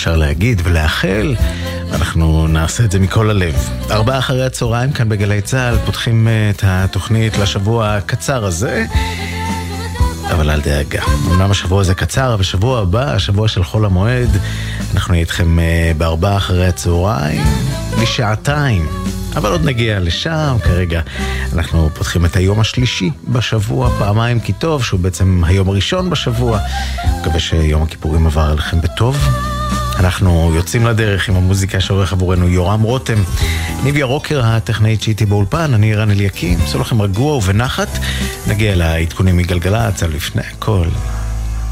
אפשר להגיד ולאחל, ואנחנו נעשה את זה מכל הלב. ארבעה אחרי הצהריים כאן בגלי צה"ל, פותחים אה, את התוכנית לשבוע הקצר הזה. אבל אל דאגה. אמנם השבוע הזה קצר, אבל שבוע הבא, השבוע של חול המועד, אנחנו נהיה איתכם אה, בארבעה אחרי הצהריים, לשעתיים. אבל עוד נגיע לשם, כרגע אנחנו פותחים את היום השלישי בשבוע, פעמיים כי טוב, שהוא בעצם היום הראשון בשבוע. מקווה שיום הכיפורים עבר עליכם בטוב. אנחנו יוצאים לדרך עם המוזיקה שעורך עבורנו יורם רותם. ניב ירוקר הטכנאית שאיתי באולפן, אני רן אליקים, עשו לכם רגוע ובנחת. נגיע לעדכונים מגלגלצ, אבל לפני הכל,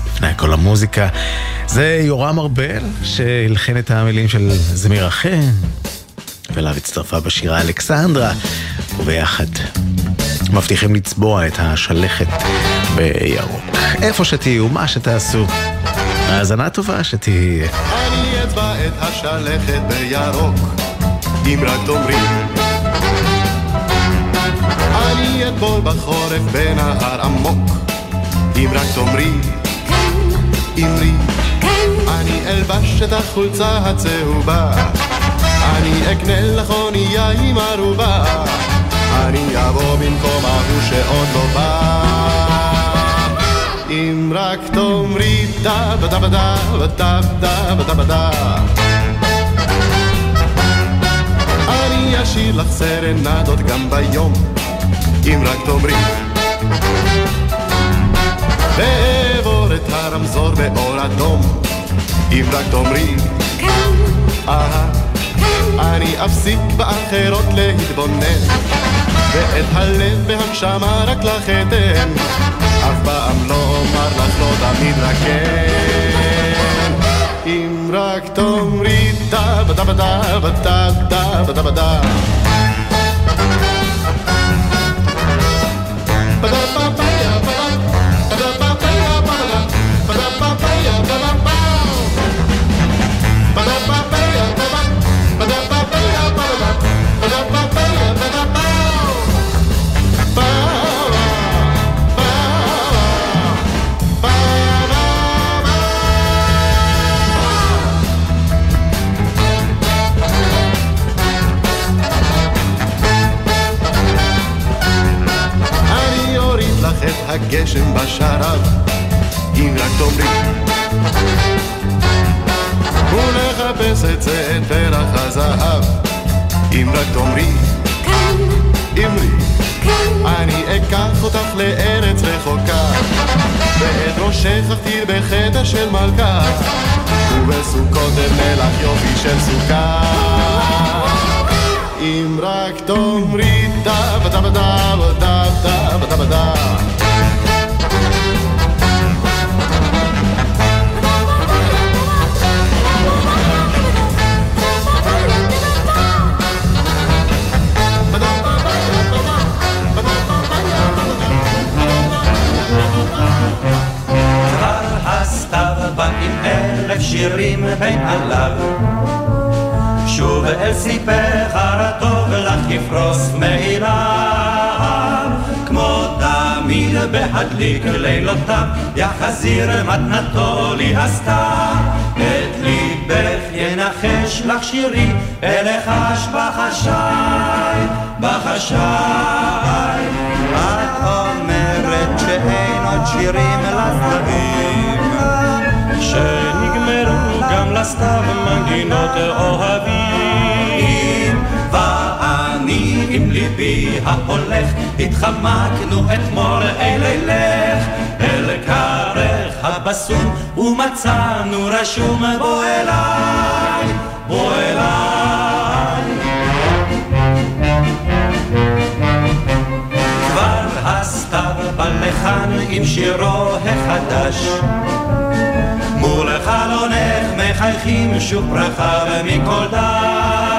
לפני הכל המוזיקה. זה יורם ארבל, שהלחין את המילים של זמיר החן, ואליו הצטרפה בשירה אלכסנדרה, וביחד מבטיחים לצבוע את השלכת בירוק. איפה שתהיו, מה שתעשו. האזנה טובה שתהיה. אני אצבע את השלכת בירוק, אם רק תאמרי. אני אטבול בחורף בנהר עמוק, אם רק תאמרי. אמרי. אני אלבש את החולצה הצהובה, אני אקנה לך אונייה עם ערובה, אני אבוא במקום ההוא שעוד לא בא. אם רק תאמרי דה בדה בדה בדה בדה בדה בדה אני אשאיר לך סרנדות גם ביום אם רק תאמרי. ואעבור את הרמזור באור אדום אם רק תאמרי. כן. אהה. אני אפסיק באחרות להתבונן ואת הלב והנשמה רק לך אתן. אף פעם לא אומר לך לא תמיד רק כן אם רק תאמרי דה בדה בדה בדה בדה בדה בדה הגשם בשרב, אם רק תאמרי. ולחפש את זה את פרח הזהב, אם רק תאמרי. כן. אמרי. כן. אני אקח אותך לארץ רחוקה, ואת ראשך אכתיר בחדר של מלכה, ובסוכות אבנה לך יופי של סוכה. אם רק תאמרי דה ודה ודה ודה ודה ודה ודה בהדליק לילותיו, יחזיר מתנתו לי הסתיו. את ליבך ינחש לך שירי, אלחש בחשאי, בחשאי. את אומרת שאין עוד שירים לצדדים. שנגמרו גם לסתיו מנגינות אוהבים. ואני עם ליבי ההולך, התחמקנו אתמול אל אלך, אל הבשום, ומצאנו רשום בוא אליי, בוא אליי. כבר הסתיו בא לכאן עם שירו החדש. מול חלונך מחייכים שוב ברכה מכל דש.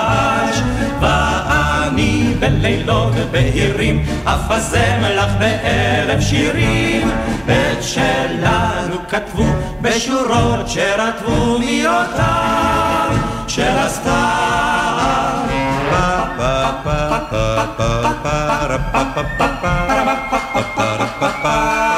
ואני בלילות בהירים אף אזם לך באלף שירים. את שלנו כתבו בשורות שרטבו pa pa pa pa pa pa pa pa pa pa pa pa pa pa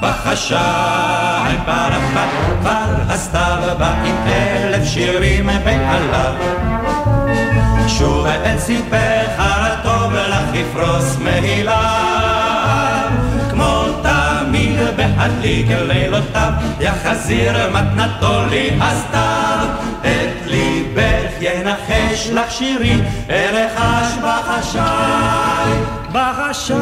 בחשאי פרפת כבר הסתיו בא עם אלף שירים בעליו שוב את סיפך הטוב לך יפרוס מהילה כמו תמיד בהדליק לילותיו יחזיר מתנתו לי הסתיו ינחש לך שירי ארחש בחשאי בחשאי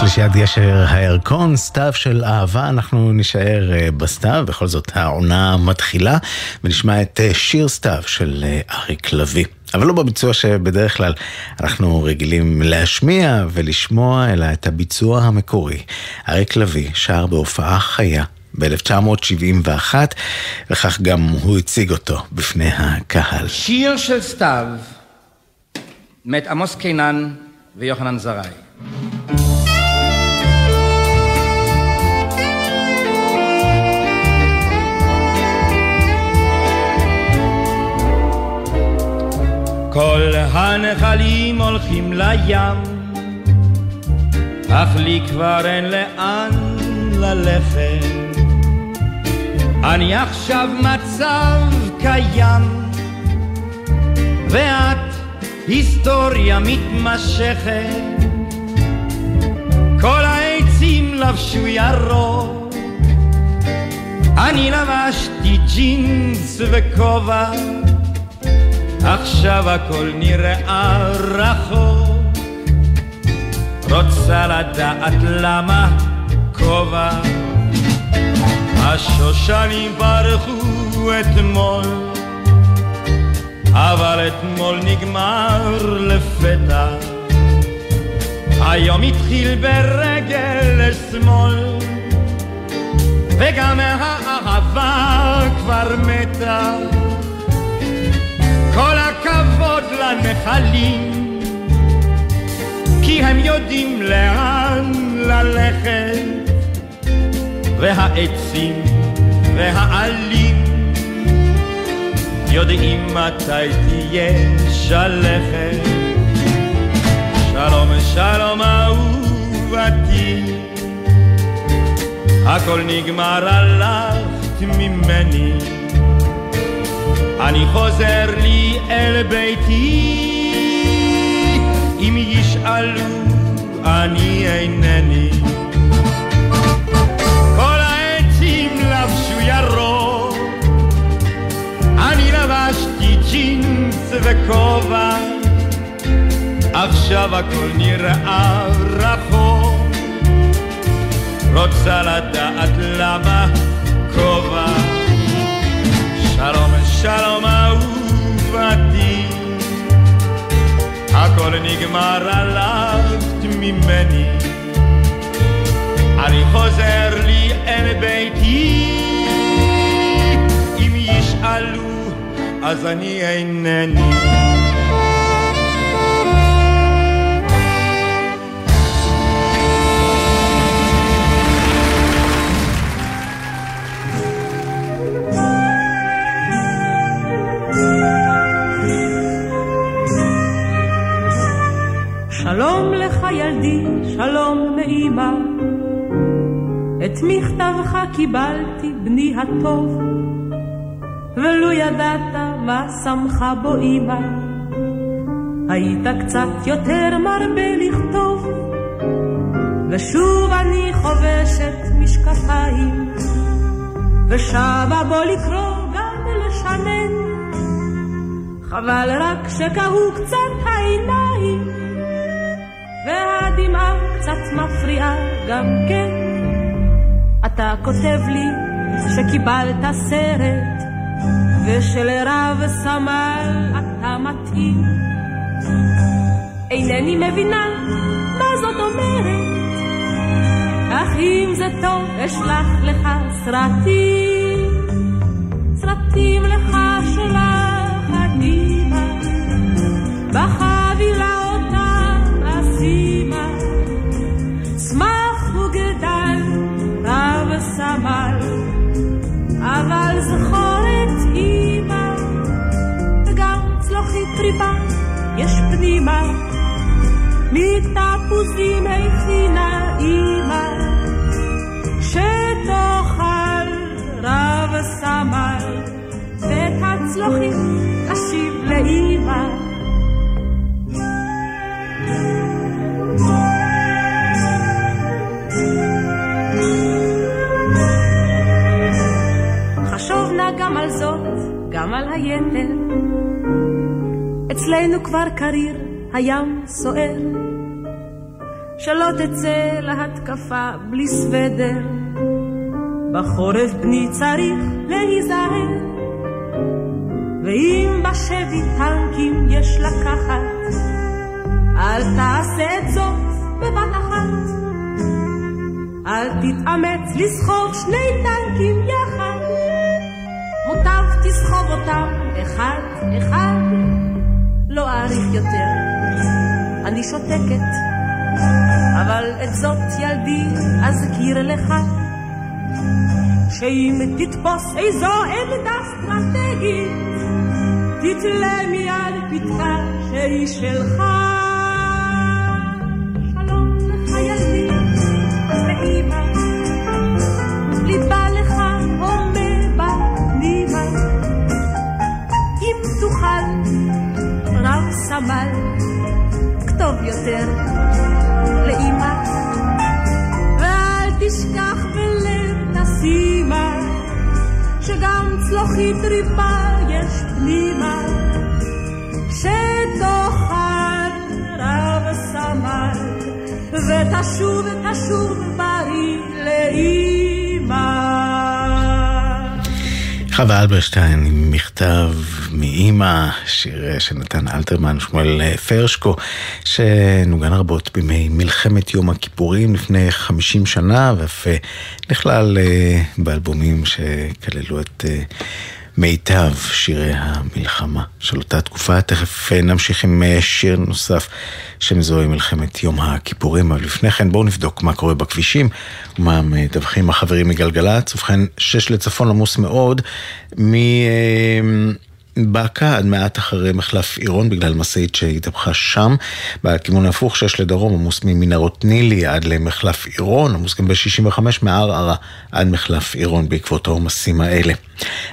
שלישיית גשר הירקון, סתיו של אהבה, אנחנו נישאר אה, בסתיו, בכל זאת העונה מתחילה, ונשמע את אה, שיר סתיו של אה, אריק לביא. אבל לא בביצוע שבדרך כלל אנחנו רגילים להשמיע ולשמוע, אלא את הביצוע המקורי. אריק לביא שר בהופעה חיה ב-1971, וכך גם הוא הציג אותו בפני הקהל. שיר של סתיו, מת עמוס קינן ויוחנן זרעי. כל הנחלים הולכים לים, אך לי כבר אין לאן ללכת. אני עכשיו מצב קיים, ואת היסטוריה מתמשכת. כל העצים לבשו ירוק, אני לבשתי ג'ינס וכובע. עכשיו הכל נראה רחוק, רוצה לדעת למה כובע. השושנים ברחו אתמול, אבל אתמול נגמר לפתע. היום התחיל ברגל שמאל, וגם האהבה כבר מתה. כל הכבוד לנחלים, כי הם יודעים לאן ללכת, והעצים והעלים יודעים מתי תהיה שלכת. שלום שלום אהובתי, הכל נגמר הלכת ממני. אני חוזר לי אל ביתי, אם ישאלו אני אינני. ירוק, אני לבשתי ג'ינס וכובע, עכשיו הכל נראה רחוק, רוצה לדעת למה כובע. שלום שלום אהובתי, הכל נגמר הלכת ממני, אני חוזר לי אל ביתי, ישאלו אז אני אינני. שלום לך ילדי, שלום מאמא. את מכתבך קיבלתי, בני הטוב, ולו ידעת מה שמחה בו אמא. היית קצת יותר מרבה לכתוב, ושוב אני חובשת משקפיים, ושבה בו לקרוא גם לשנן. חבל רק שקהו קצת העיניים. והדמעה קצת מפריעה גם כן. אתה כותב לי שקיבלת סרט, ושלרב סמל אתה מתאים. אינני מבינה מה זאת אומרת, אך אם זה טוב אשלח לך סרטים, סרטים לך שלח הדימה, צלוחית אשיב לאימא. גם על זאת, גם על היתר. אצלנו כבר קריר, הים סוער. שלא תצא להתקפה בלי סוודר. בחורף בני צריך להיזהר. ואם בשבי טנקים יש לקחת, אל תעשה את זאת בבת אחת. אל תתאמץ לסחוב שני טנקים יחד. מוטב תסחוב אותם אחד אחד. לא אאריך יותר, אני שותקת, אבל את זאת ילדי אזכיר לך. שאם תתפוס איזו עמדה אסטרטגית, תתלה מיד פתחה שהיא שלך. שלום לך ילדי, ואימא, ליבה לך הומה בנימה. אם תוכל, רב סמל, כתוב יותר לאימא. ואל תשכח בלב תשימה, שגם צלוחית ריבה יש חווה אלברשטיין עם מכתב מאימא, שיר שנתן אלתרמן, שמואל פרשקו, שנוגן רבות בימי מלחמת יום הכיפורים לפני 50 שנה, ואף נכלל אה, באלבומים שכללו את אה, מיטב שירי המלחמה של אותה תקופה. תכף נמשיך עם אה, שיר נוסף שמזוהה עם מלחמת יום הכיפורים, אבל לפני כן בואו נבדוק מה קורה בכבישים ומה מדווחים החברים מגלגלצ. ובכן, שש לצפון עמוס מאוד, מ... באקה עד מעט אחרי מחלף עירון בגלל משאית שהתהפכה שם. בכיוון ההפוך שש לדרום עמוס ממנהרות נילי עד למחלף עירון, עמוס גם ב-65 מערערה עד מחלף עירון בעקבות העומסים האלה.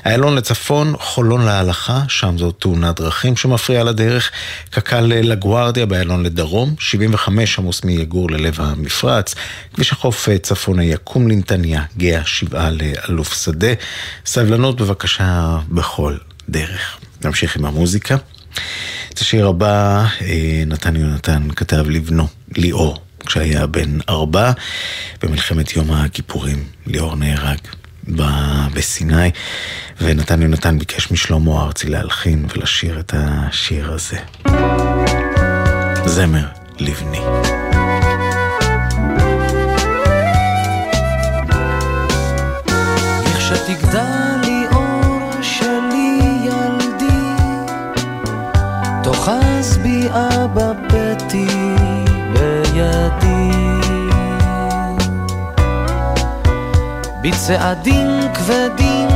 איילון לצפון, חולון להלכה, שם זו תאונת דרכים שמפריעה לדרך. קק"ל לגוארדיה באיילון לדרום, 75 עמוס מיגור ללב המפרץ. כביש החוף צפונה יקום לנתניה, גאה שבעה לאלוף שדה. סבלנות בבקשה בכל דרך. נמשיך עם המוזיקה. את השיר הבא נתן יונתן כתב לבנו, ליאור, כשהיה בן ארבע במלחמת יום הכיפורים. ליאור נהרג בסיני, ונתן יונתן ביקש משלמה ארצי להלחין ולשיר את השיר הזה. זמר לבני. כשתגדל תאחז בי אבא ביתי בידי. בצעדים כבדים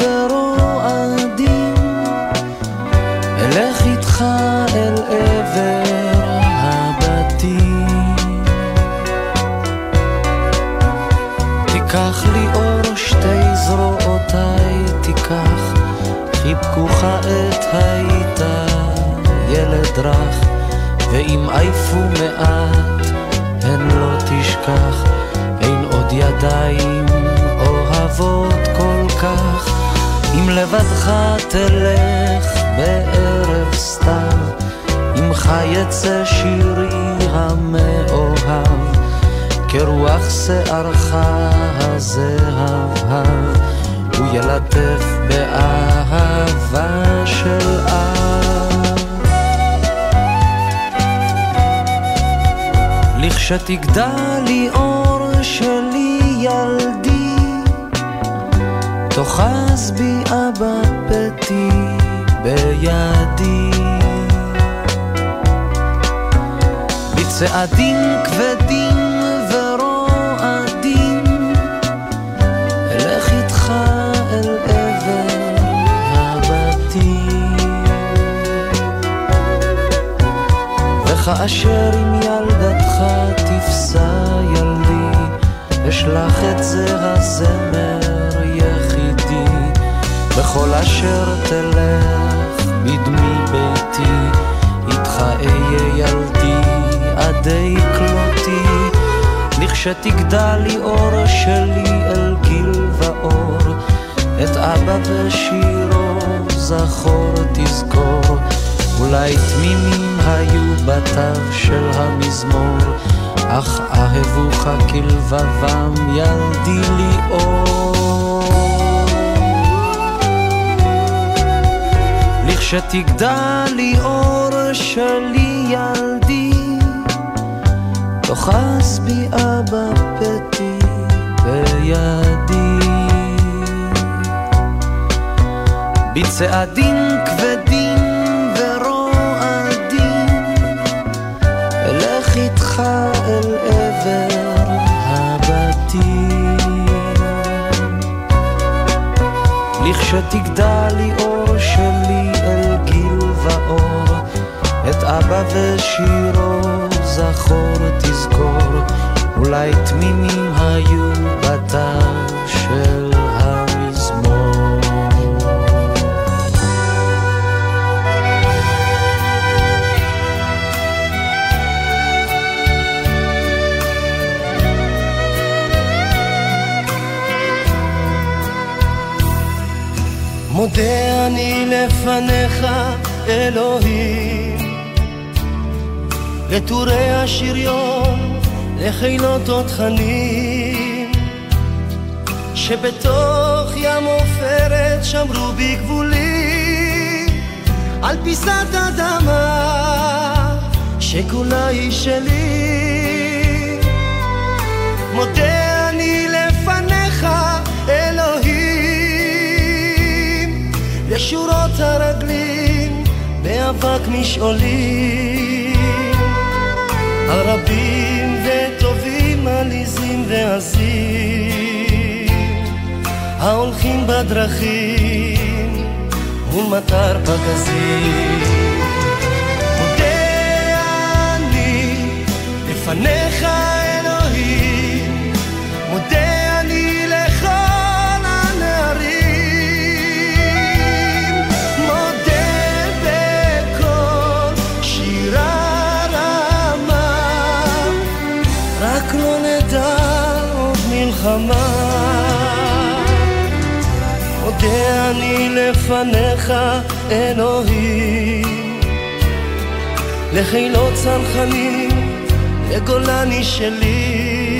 ורועדים אלך איתך אל עבר הבתים תיקח לי אור שתי זרועותיי תיקח חיבקוך את היתה ילד רך, ואם עייפו מעט, הן לא תשכח, אין עוד ידיים אוהבות כל כך, אם לבדך תלך בערב סתיו, עמך יצא שירי המאוהב, כרוח שערך הזהב, הוא ילטף באהבה לכשתגדלי אור שלי ילדי, תאחז בי אבא ביתי בידי. בצעדים כבדים ורועדים, אלך איתך אל עבר הבתים. וכאשר עם אשלח את זר הזמר יחידי, בכל אשר תלך בדמי ביתי, איתך אהיה ילדי עדי כלותי, לכשתגדל לי אור שלי אל גיל ואור, את אבא ושירו זכור תזכור, אולי תמימים היו בתיו של המזמור. אך אהבוך כלבבם ילדי לי אור. לי אור שלי ילדי, תאחז בי אבא פתי בידי. בצעדים לכשתגדל לי אור שלי אל גיל ואור, את אבא ושירו זכור תזכור, אולי תמימים היו בתא של מודה אני לפניך, אלוהים, לטורי השריון, לחילות תותחנים, שבתוך ים עופרת שמרו בגבולי, על פיסת אדמה, שכולה היא שלי. מודה באבק משעולים, הרבים וטובים, עליזים ועזים, ההולכים בדרכים, מול מטר פגזים. מודה אני לפניך, מלחמה. מודה אני לפניך, אלוהים, לחילות צנחנים, לגולני שלי.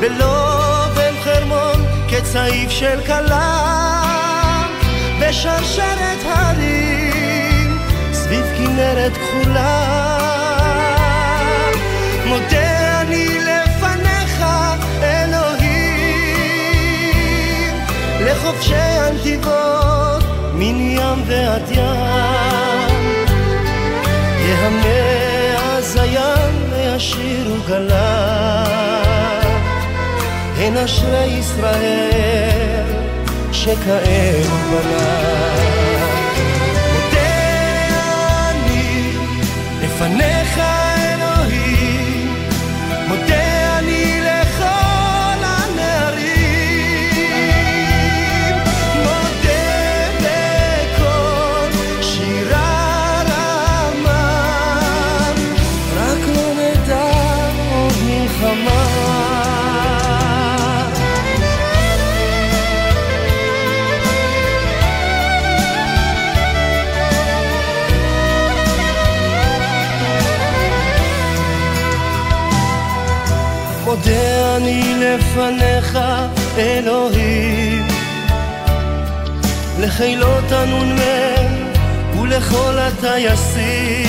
בלובן חרמון כצעיף של כלה, בשרשרת הרים, סביב כנרת כחולה. מודה לחובשי הנתיבות, מן ים ועד ים. יהמה הזיין וישירו גלה. הן אשרי ישראל שכאלו בנה. אני לפניך, אלוהים, לחילות הנ"מ ולכל הטייסים,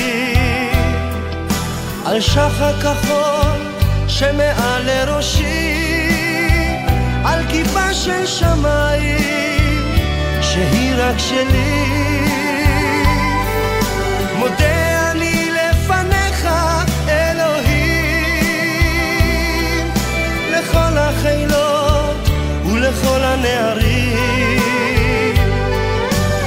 על שחר כחול שמעל לראשי, על כיפה של שמיים שהיא רק שלי. הנערים.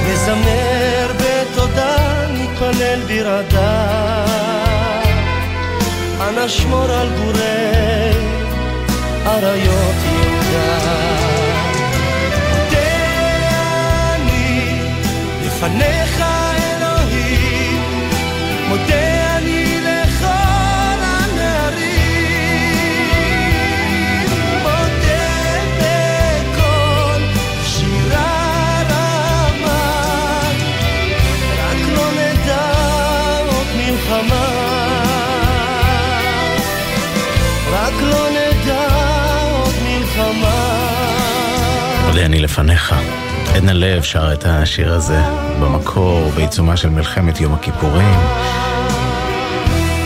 נזמר בתודה, נתפלל ברעדה. אנא שמור על גורי אריות יהודה. מודה אני לפניך עולה אני לפניך. עדנה לב שר את השיר הזה במקור, בעיצומה של מלחמת יום הכיפורים.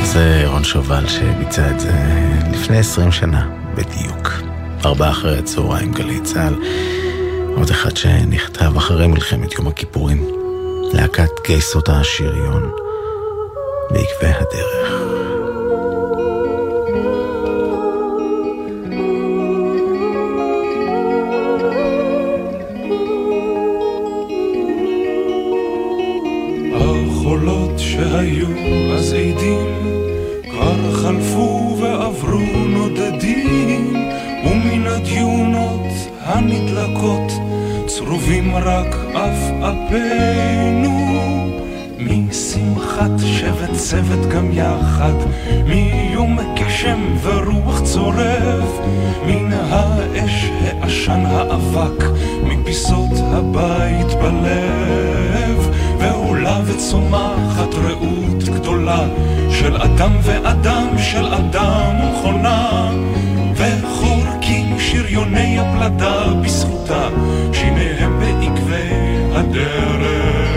זה רון שובל שביצע את זה לפני עשרים שנה בדיוק. ארבעה אחרי הצהריים גלי צה"ל. עוד אחד שנכתב אחרי מלחמת יום הכיפורים. להקת גייסות השריון. בעקבי הדרך. צרובים רק עפעפינו משמחת שבט צוות גם יחד מיום גשם ורוח צורב מן האש העשן האבק מפיסות הבית בלב. ועולה וצומחת רעות גדולה של אדם ואדם של אדם ומכונה וחורקים שריוני הפלדה בזכותה שיניהם בעקבי הדרך.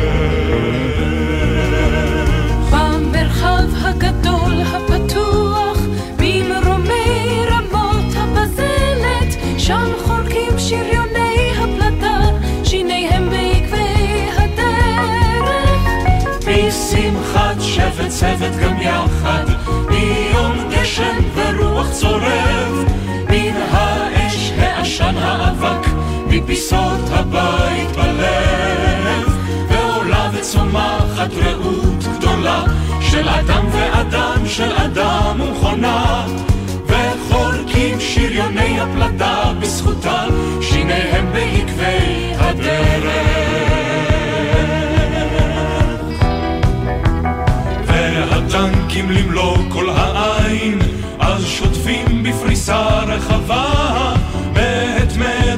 במרחב הגדול הפתוח ממרומי רמות הבזלת שם חורקים שריוני הפלדה שיניהם בעקבי הדרך. משמחת שבט צוות גם יחד מיום גשם ורוח צורב הבית בלב ועולה וצומחת רעות גדולה של אדם ואדם של אדם ומכונה וחורקים שריוני הפלדה בזכותה שיניהם בעקבי הדרך. והטנקים למלוא כל העין אז שוטפים בפריסה רחבה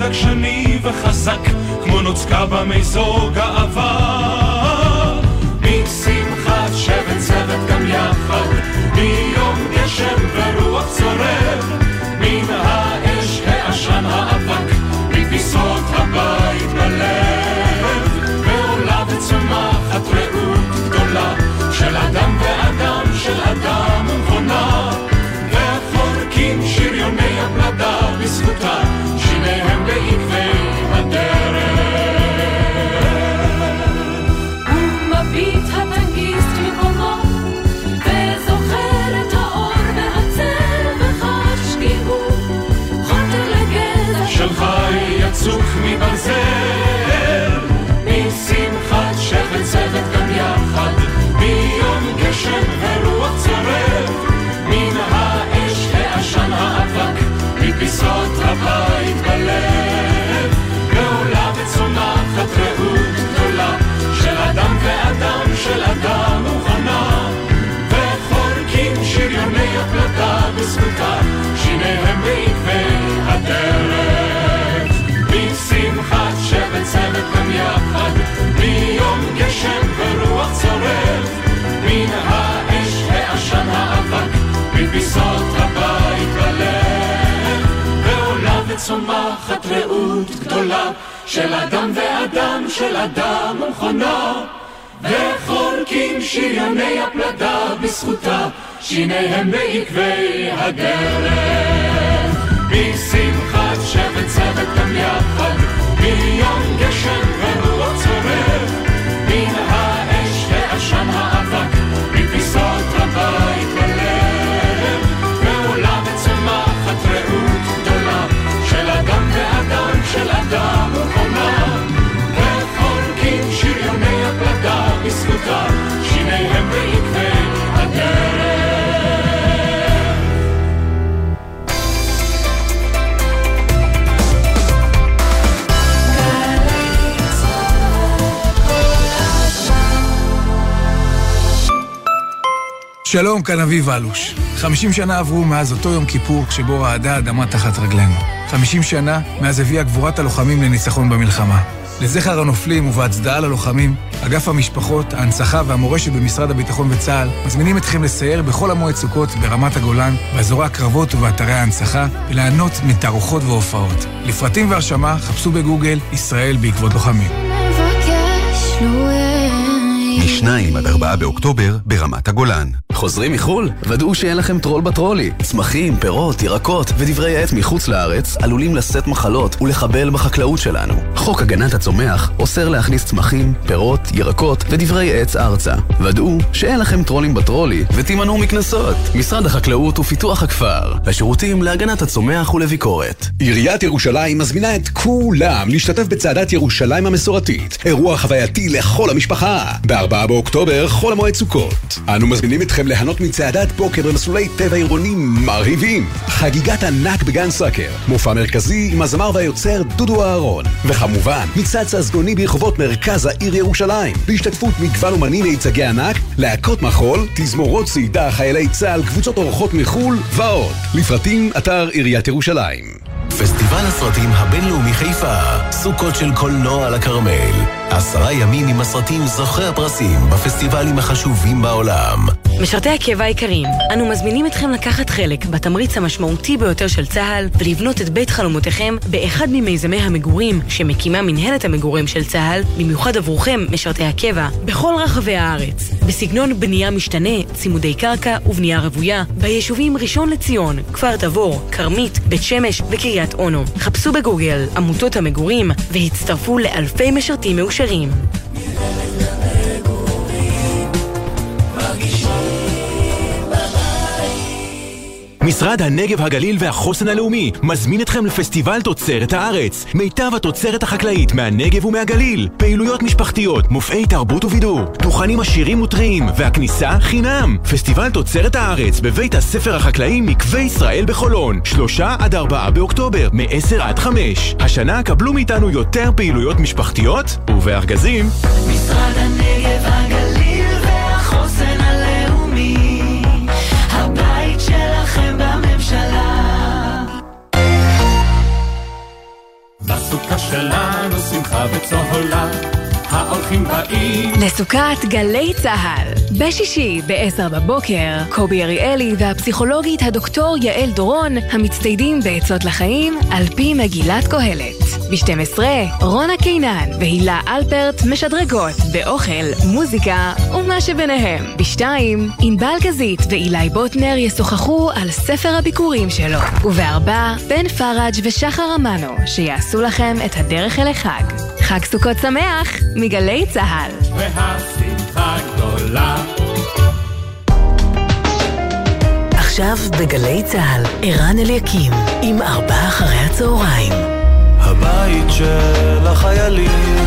עקשני וחזק כמו נוצקה במזו גאווה משמחת שבט צוות גם יחד מיום גשם ורוח צורב. מן האש העשן האבק מפיסות הבית בלב. ועולה וצומחת רעות גדולה של אדם ואדם של אדם ומכונה. וחורקים שריוני הפלדה בזכותה וצומחת רעות גדולה של אדם ואדם של אדם ומכונה. וחורקים שריוני הפלדה בזכותה שיניהם בעקבי הדרך. בשמחת שבט צוות גם יחד מיום גשם ורוח צורב מן האש העשן האבק מפיסות הבית שלום, כאן אביב אלוש. 50 שנה עברו מאז אותו יום כיפור שבו רעדה האדמה תחת רגלינו. 50 שנה מאז הביאה גבורת הלוחמים לניצחון במלחמה. לזכר הנופלים ובהצדעה ללוחמים, אגף המשפחות, ההנצחה והמורשת במשרד הביטחון וצה"ל מזמינים אתכם לסייר בכל המועד סוכות ברמת הגולן, באזורי הקרבות ובאתרי ההנצחה, וליהנות מתערוכות והופעות. לפרטים והרשמה חפשו בגוגל ישראל בעקבות לוחמים. מ-2 עד 4 באוקטובר ברמת הגולן. חוזרים מחו"ל? ודאו שאין לכם טרול בטרולי. צמחים, פירות, ירקות ודברי עט מחוץ לארץ עלולים לשאת מחלות ולחבל בחקלאות שלנו. חוק הגנת הצומח אוסר להכניס צמחים, פירות, ירקות ודברי עץ ארצה. ודאו שאין לכם טרולים בטרולי ותימנעו מקנסות. משרד החקלאות ופיתוח הכפר, השירותים להגנת הצומח ולביקורת. עיריית ירושלים מזמינה את כולם להשתתף בצעדת ירושלים המסורתית. אירוע חווייתי לכל המשפחה. ב-4 באוקטובר, חול המועד סוכות. אנו מזמינים אתכם ליהנות מצעדת בוקר במסלולי טבע עירונים מרהיבים. חגיגת ענק בגן סאקר. מופע מרכזי עם הזמר והיוצר דודו אהרון. וכמובן, מצעד ססגוני ברחובות מרכז העיר ירושלים. בהשתתפות מגוון אומנים מיצגי ענק, להקות מחול, תזמורות צעידה, חיילי צה"ל, קבוצות אורחות מחו"ל ועוד. לפרטים, אתר עיריית ירושלים. פסטיבל הסרטים הבינלאומי חיפה, סוכות של קולנוע על הכרמל. עשרה ימים עם הסרטים זוכי הפרסים בפסטיבלים החשובים בעולם. משרתי הקבע היקרים, אנו מזמינים אתכם לקחת חלק בתמריץ המשמעותי ביותר של צה"ל ולבנות את בית חלומותיכם באחד ממיזמי המגורים שמקימה מנהלת המגורים של צה"ל, במיוחד עבורכם, משרתי הקבע, בכל רחבי הארץ. בסגנון בנייה משתנה, צימודי קרקע ובנייה רוויה, ביישובים ראשון לציון, כפר תבור, כרמית, בית שמש וקריית אונו. חפשו בגוגל עמותות המגורים והצטרפו לאלפי משרתים מאושרים. מאפשרים. משרד הנגב, הגליל והחוסן הלאומי מזמין אתכם לפסטיבל תוצרת הארץ. מיטב התוצרת החקלאית מהנגב ומהגליל. פעילויות משפחתיות, מופעי תרבות ובידור, דוכנים עשירים וטריים, והכניסה חינם. פסטיבל תוצרת הארץ בבית הספר החקלאי מקווה ישראל בחולון. שלושה עד ארבעה באוקטובר, מ-10 עד חמש. השנה קבלו מאיתנו יותר פעילויות משפחתיות ובארגזים. משרד הנגב, הגליל שלכם בממשלה. בסוכה שלנו שמחה וצהולה, האורחים באים. לסוכת גלי צה"ל. בשישי, ב-10 בבוקר, קובי אריאלי והפסיכולוגית הדוקטור יעל דורון, המצטיידים בעצות לחיים על פי מגילת קהלת. ב-12, רונה קינן והילה אלפרט משדרגות באוכל, מוזיקה ומה שביניהם. ב-2, ענבל גזית ואילי בוטנר ישוחחו על ספר הביקורים שלו. וב-4, בן פראג' ושחר אמנו, שיעשו לכם את הדרך אל החג. חג סוכות שמח מגלי צה"ל. והשמחה גדולה. עכשיו בגלי צה"ל, ערן אליקים, עם ארבעה אחרי הצהריים. הבית של החיילים,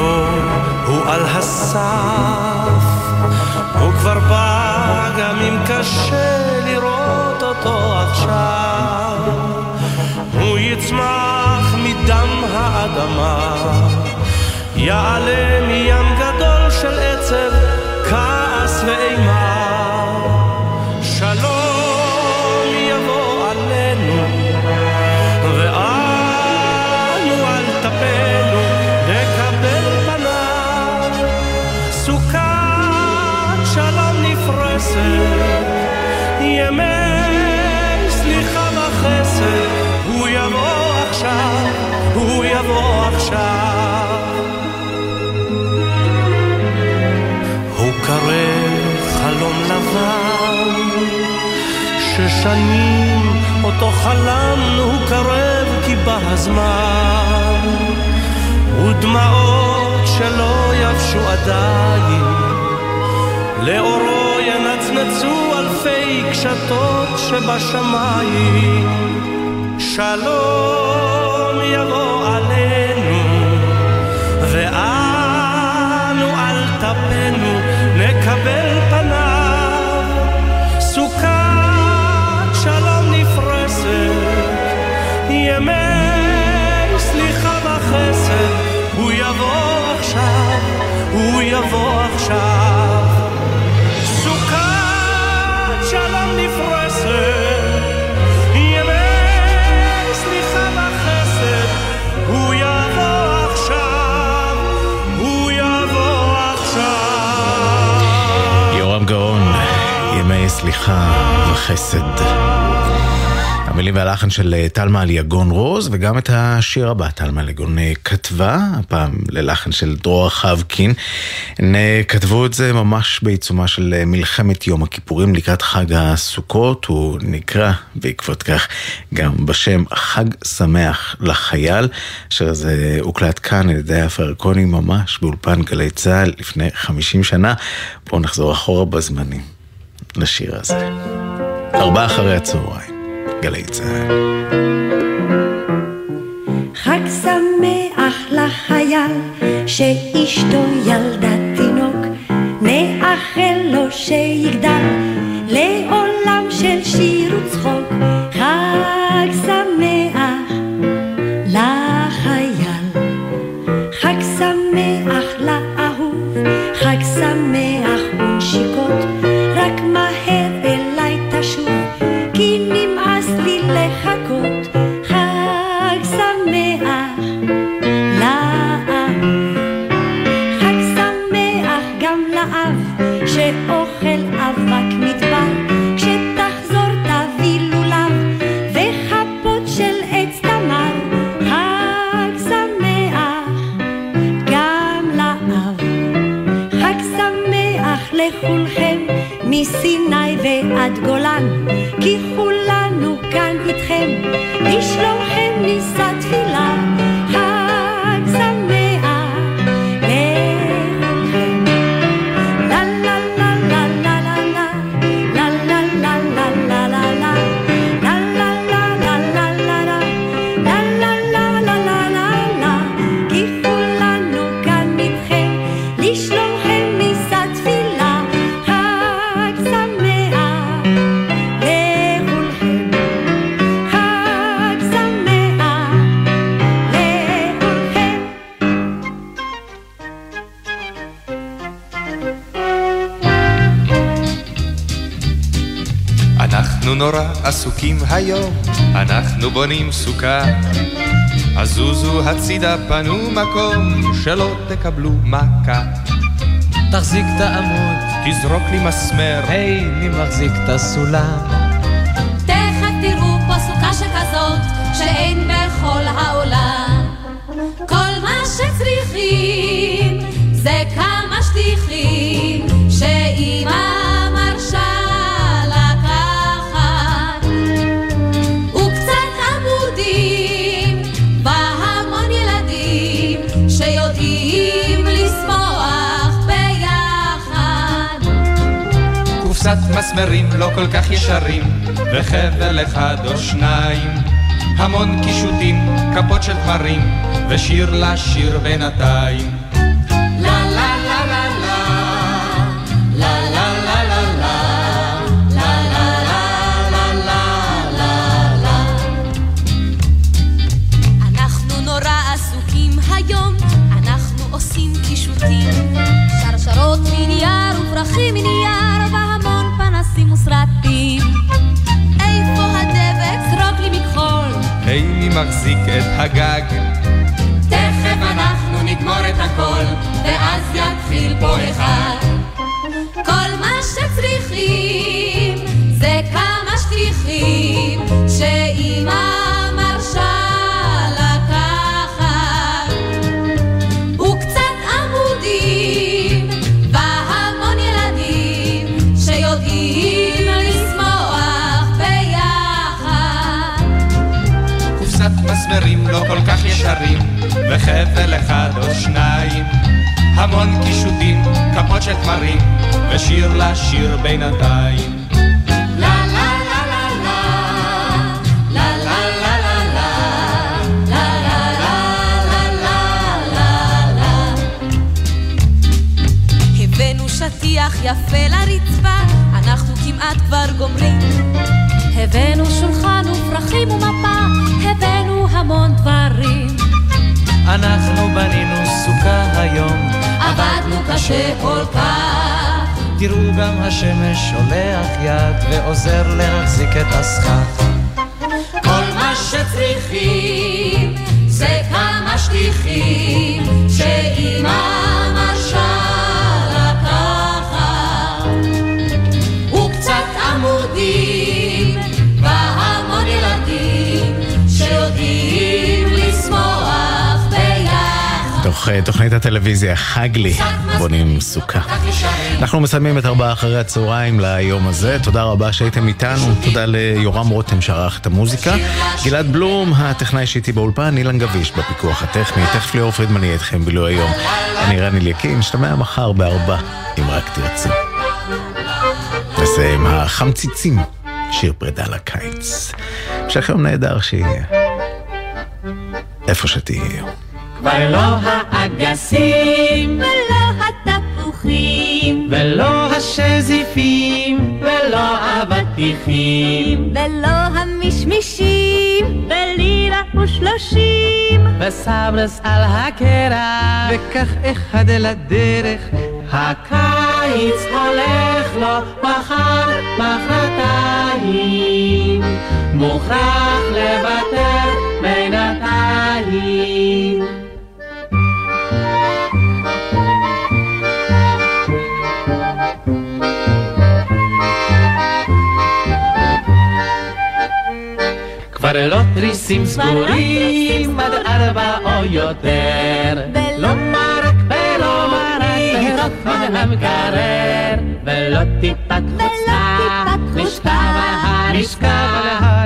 יבוא, הוא על הסף, הוא כבר בא גם אם קשה לראות אותו עכשיו. הוא יצמח מדם האדמה, יעלה מים גדול של עצב, כעס ואימה. הוא יבוא עכשיו. הוא קרב חלום לבן, ששנים אותו חלמנו, הוא קרב כי בא הזמן, ודמעות שלא יבשו עדיין, לאורו ינצנצו אלפי קשתות שבשמיים. שלום יבוא עלינו, ואנו על טפנו נקבל פניו. סוכת שלום נפרסת, ימי סליחה וחסד, הוא יבוא עכשיו, הוא יבוא עכשיו. סליחה וחסד. המילים והלחן של אה, טלמה על יגון רוז, וגם את השיר הבא טלמה על יגון אה, כתבה, הפעם ללחן של דרור חבקין. הן אה, כתבו את זה ממש בעיצומה של מלחמת יום הכיפורים לקראת חג הסוכות, הוא נקרא בעקבות כך גם בשם חג שמח לחייל, אשר זה הוקלט כאן על ידי אף ירקוני ממש באולפן גלי צה"ל לפני 50 שנה. בואו נחזור אחורה בזמנים לשיר הזה. ארבעה אחרי הצהריים. גלי צה"ל. חג שמח לחייל שאשתו ילדה תינוק, נאחל לו שיגדל לעולם נורא עסוקים היום, אנחנו בונים סוכה. אז זוזו הצידה פנו מקום, שלא תקבלו מכה. תחזיק את העמוד, תזרוק לי מסמר, היי, מי מחזיק את הסולם? תכף תראו פה סוכה שכזאת, שאין בכל העולם. כל מה שצריכים זה כמה שטיחים, קופסת מסמרים לא כל כך ישרים, וחבל אחד או שניים. המון קישוטים, כפות של תמרים, ושיר לשיר בינתיים. לשיר בינתיים. שטיח יפה לרצפה, אנחנו כמעט כבר גומרים. הבאנו שולחן ופרחים ומפה, הבאנו המון דברים. אנחנו בנינו סוכה היום, עבדנו קשה כל כך. תראו גם השמש שולח יד ועוזר להחזיק את הסכך. כל מה שצריכים זה כמה שטיחים שאימא ביחד תוך אה, תוכנית הטלוויזיה חג לי בונים סוכה. אנחנו מסיימים את ארבעה אחרי הצהריים ליום הזה. תודה רבה שהייתם איתנו. תודה ליורם רותם שערך את המוזיקה. גלעד בלום, הטכנאי שאיתי באולפן, אילן גביש בפיקוח הטכני. תכף ליאור פרידמן יהיה איתכם בילו היום. אני רן אליקים, נשתמע מחר בארבע, אם רק תרצו. נסיים החמציצים, שיר פרידה לקיץ. המשך יום נהדר שיהיה. איפה שתהיו. כבר לא האגסים, ולא התפוחים, ולא השזיפים, ולא האבטיחים, ולא המשמישים, ולירה ושלושים. וסברס על הקרח, וכך אחד לדרך. הקיץ הולך לו מחר, מחרתיים, מוכרח לוותר בינתיים. כבר לא תריסים סגורים עד ארבע או יותר, ולא מרק ולא מרק פירות המקרר, ולא טיפת חוצה, נשכב על המשכב,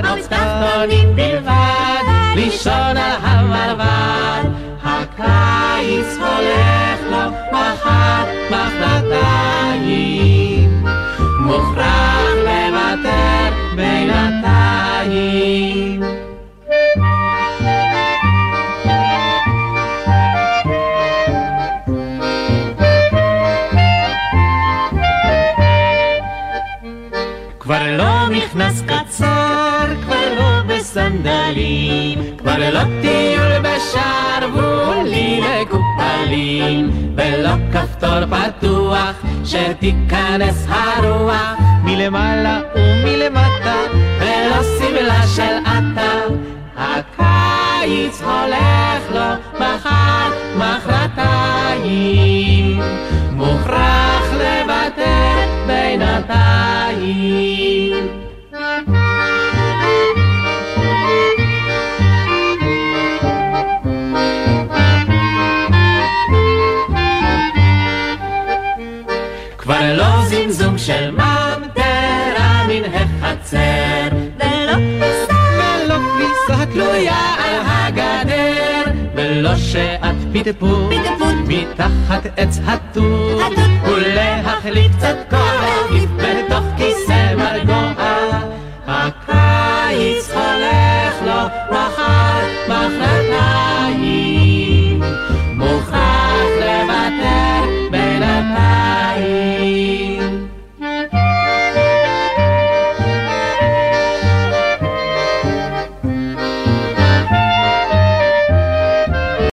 על תחתונים בלבד, לישון על המרבד, הקיץ הולך לו מחר, מחרתיים, מוכרח לוותר בינתיים. כבר לא נכנס קצר, כבר לא בסנדלים, כבר לא טיול בשרוולים מקופלים, ולא כפתור פתוח, שתיכנס הרוח מלמעלה ומלמטה, שמלה של עטה. הקיץ הולך לו מחר, מחרתיים, מוכרח לוותר בינתיים. כבר לא זמזום של ממטרה מן החצר, שעת פטפוט מתחת עץ התות, ולהחליק קצת כוח